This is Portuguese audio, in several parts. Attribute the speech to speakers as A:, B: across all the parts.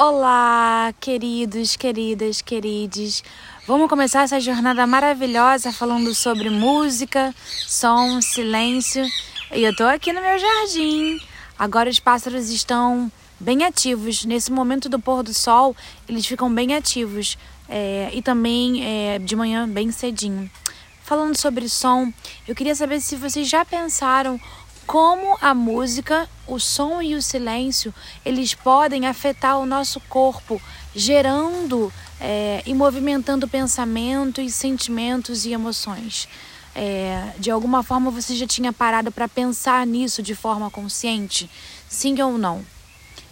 A: Olá, queridos, queridas, querides. Vamos começar essa jornada maravilhosa falando sobre música, som, silêncio. E eu tô aqui no meu jardim. Agora os pássaros estão bem ativos. Nesse momento do pôr do sol, eles ficam bem ativos. É, e também é, de manhã, bem cedinho. Falando sobre som, eu queria saber se vocês já pensaram como a música, o som e o silêncio, eles podem afetar o nosso corpo, gerando é, e movimentando pensamentos, sentimentos e emoções. É, de alguma forma você já tinha parado para pensar nisso de forma consciente? Sim ou não?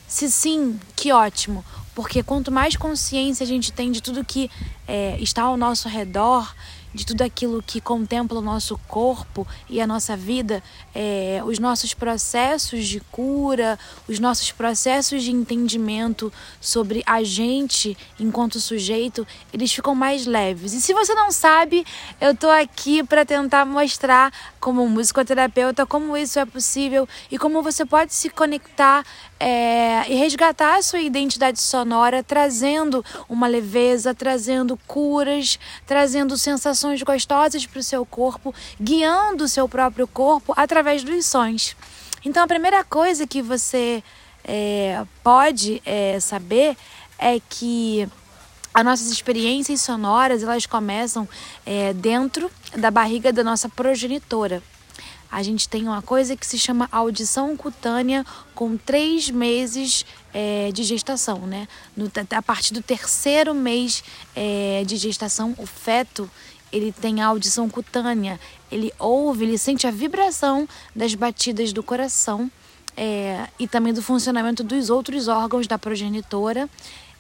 A: Se sim, que ótimo, porque quanto mais consciência a gente tem de tudo que é, está ao nosso redor, de tudo aquilo que contempla o nosso corpo e a nossa vida, é, os nossos processos de cura, os nossos processos de entendimento sobre a gente enquanto sujeito, eles ficam mais leves. E se você não sabe, eu tô aqui para tentar mostrar como musicoterapeuta como isso é possível e como você pode se conectar é, e resgatar a sua identidade sonora, trazendo uma leveza, trazendo curas, trazendo sensações gostosas para o seu corpo, guiando o seu próprio corpo através dos sons. Então, a primeira coisa que você é, pode é, saber é que as nossas experiências sonoras elas começam é, dentro da barriga da nossa progenitora a gente tem uma coisa que se chama audição cutânea com três meses é, de gestação, né? No, a partir do terceiro mês é, de gestação, o feto ele tem a audição cutânea, ele ouve, ele sente a vibração das batidas do coração é, e também do funcionamento dos outros órgãos da progenitora.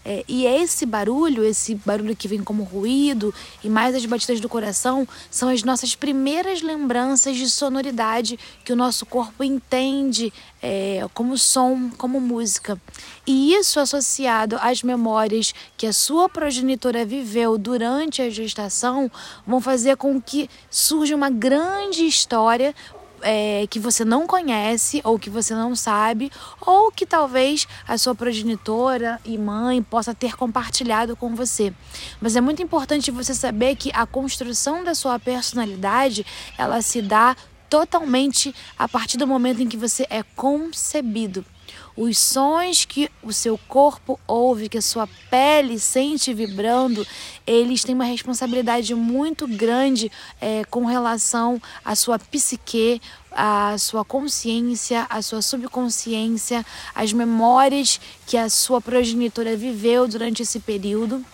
A: É, e esse barulho, esse barulho que vem como ruído e mais as batidas do coração, são as nossas primeiras lembranças de sonoridade que o nosso corpo entende é, como som, como música. E isso associado às memórias que a sua progenitora viveu durante a gestação vão fazer com que surja uma grande história é, que você não conhece ou que você não sabe, ou que talvez a sua progenitora e mãe possa ter compartilhado com você. Mas é muito importante você saber que a construção da sua personalidade ela se dá totalmente a partir do momento em que você é concebido. Os sons que o seu corpo ouve, que a sua pele sente vibrando, eles têm uma responsabilidade muito grande é, com relação à sua psique, à sua consciência, à sua subconsciência, às memórias que a sua progenitora viveu durante esse período.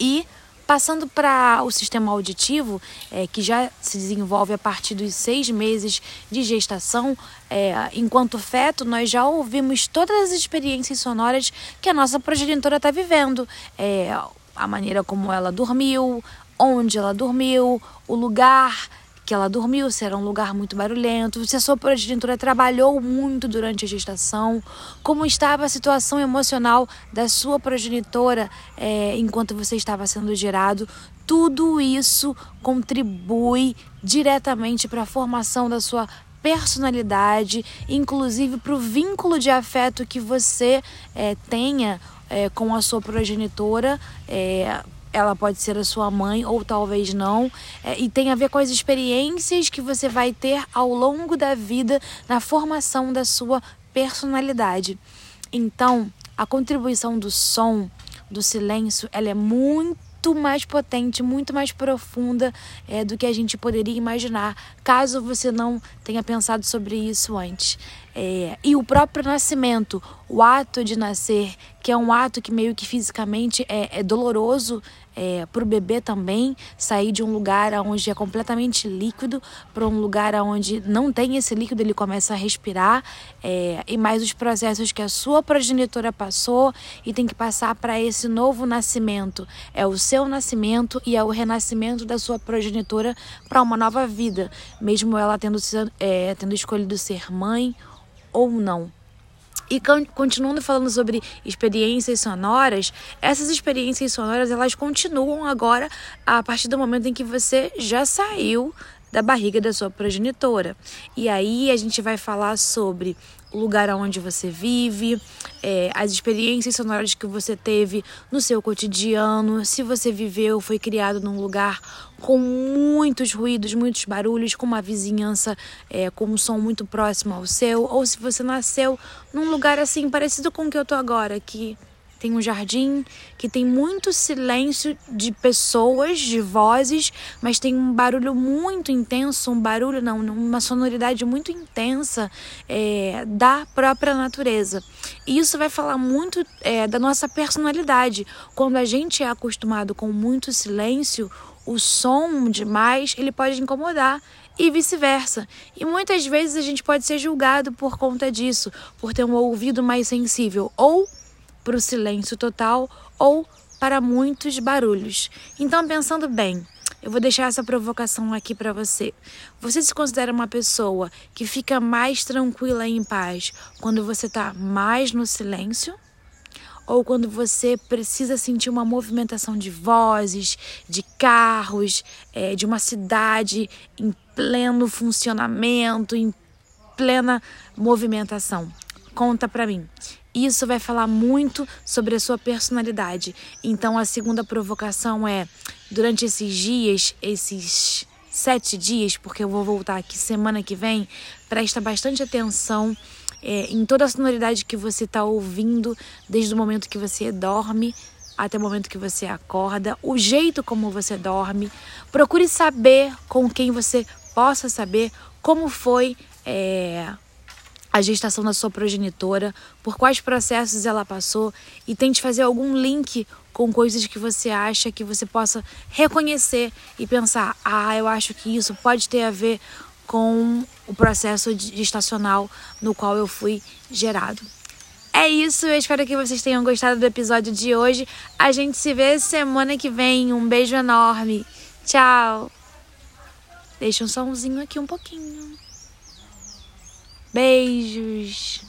A: E Passando para o sistema auditivo, é, que já se desenvolve a partir dos seis meses de gestação, é, enquanto feto, nós já ouvimos todas as experiências sonoras que a nossa progenitora está vivendo. É, a maneira como ela dormiu, onde ela dormiu, o lugar que ela dormiu, se era um lugar muito barulhento, se a sua progenitora trabalhou muito durante a gestação, como estava a situação emocional da sua progenitora é, enquanto você estava sendo gerado. Tudo isso contribui diretamente para a formação da sua personalidade, inclusive para o vínculo de afeto que você é, tenha é, com a sua progenitora, é, ela pode ser a sua mãe ou talvez não, é, e tem a ver com as experiências que você vai ter ao longo da vida na formação da sua personalidade. Então, a contribuição do som, do silêncio, ela é muito mais potente, muito mais profunda é, do que a gente poderia imaginar, caso você não tenha pensado sobre isso antes. É, e o próprio nascimento, o ato de nascer, que é um ato que meio que fisicamente é, é doloroso, é, para o bebê também sair de um lugar onde é completamente líquido para um lugar onde não tem esse líquido, ele começa a respirar é, e mais os processos que a sua progenitora passou e tem que passar para esse novo nascimento. É o seu nascimento e é o renascimento da sua progenitora para uma nova vida, mesmo ela tendo, é, tendo escolhido ser mãe ou não. E continuando falando sobre experiências sonoras, essas experiências sonoras elas continuam agora a partir do momento em que você já saiu da barriga da sua progenitora. E aí a gente vai falar sobre o lugar onde você vive, é, as experiências sonoras que você teve no seu cotidiano, se você viveu, foi criado num lugar com muitos ruídos, muitos barulhos, com uma vizinhança é, com um som muito próximo ao seu, ou se você nasceu num lugar assim parecido com o que eu tô agora, que tem um jardim que tem muito silêncio de pessoas, de vozes, mas tem um barulho muito intenso, um barulho não, uma sonoridade muito intensa é, da própria natureza. E isso vai falar muito é, da nossa personalidade. Quando a gente é acostumado com muito silêncio, o som demais ele pode incomodar e vice-versa. E muitas vezes a gente pode ser julgado por conta disso, por ter um ouvido mais sensível ou para o silêncio total ou para muitos barulhos. Então, pensando bem, eu vou deixar essa provocação aqui para você. Você se considera uma pessoa que fica mais tranquila e em paz quando você está mais no silêncio? Ou quando você precisa sentir uma movimentação de vozes, de carros, é, de uma cidade em pleno funcionamento, em plena movimentação? Conta para mim. Isso vai falar muito sobre a sua personalidade. Então, a segunda provocação é: durante esses dias, esses sete dias, porque eu vou voltar aqui semana que vem, presta bastante atenção é, em toda a sonoridade que você está ouvindo, desde o momento que você dorme até o momento que você acorda, o jeito como você dorme. Procure saber com quem você possa saber como foi. É, a gestação da sua progenitora, por quais processos ela passou e tente fazer algum link com coisas que você acha que você possa reconhecer e pensar: ah, eu acho que isso pode ter a ver com o processo gestacional no qual eu fui gerado. É isso, eu espero que vocês tenham gostado do episódio de hoje. A gente se vê semana que vem. Um beijo enorme. Tchau. Deixa um somzinho aqui um pouquinho. Beijos!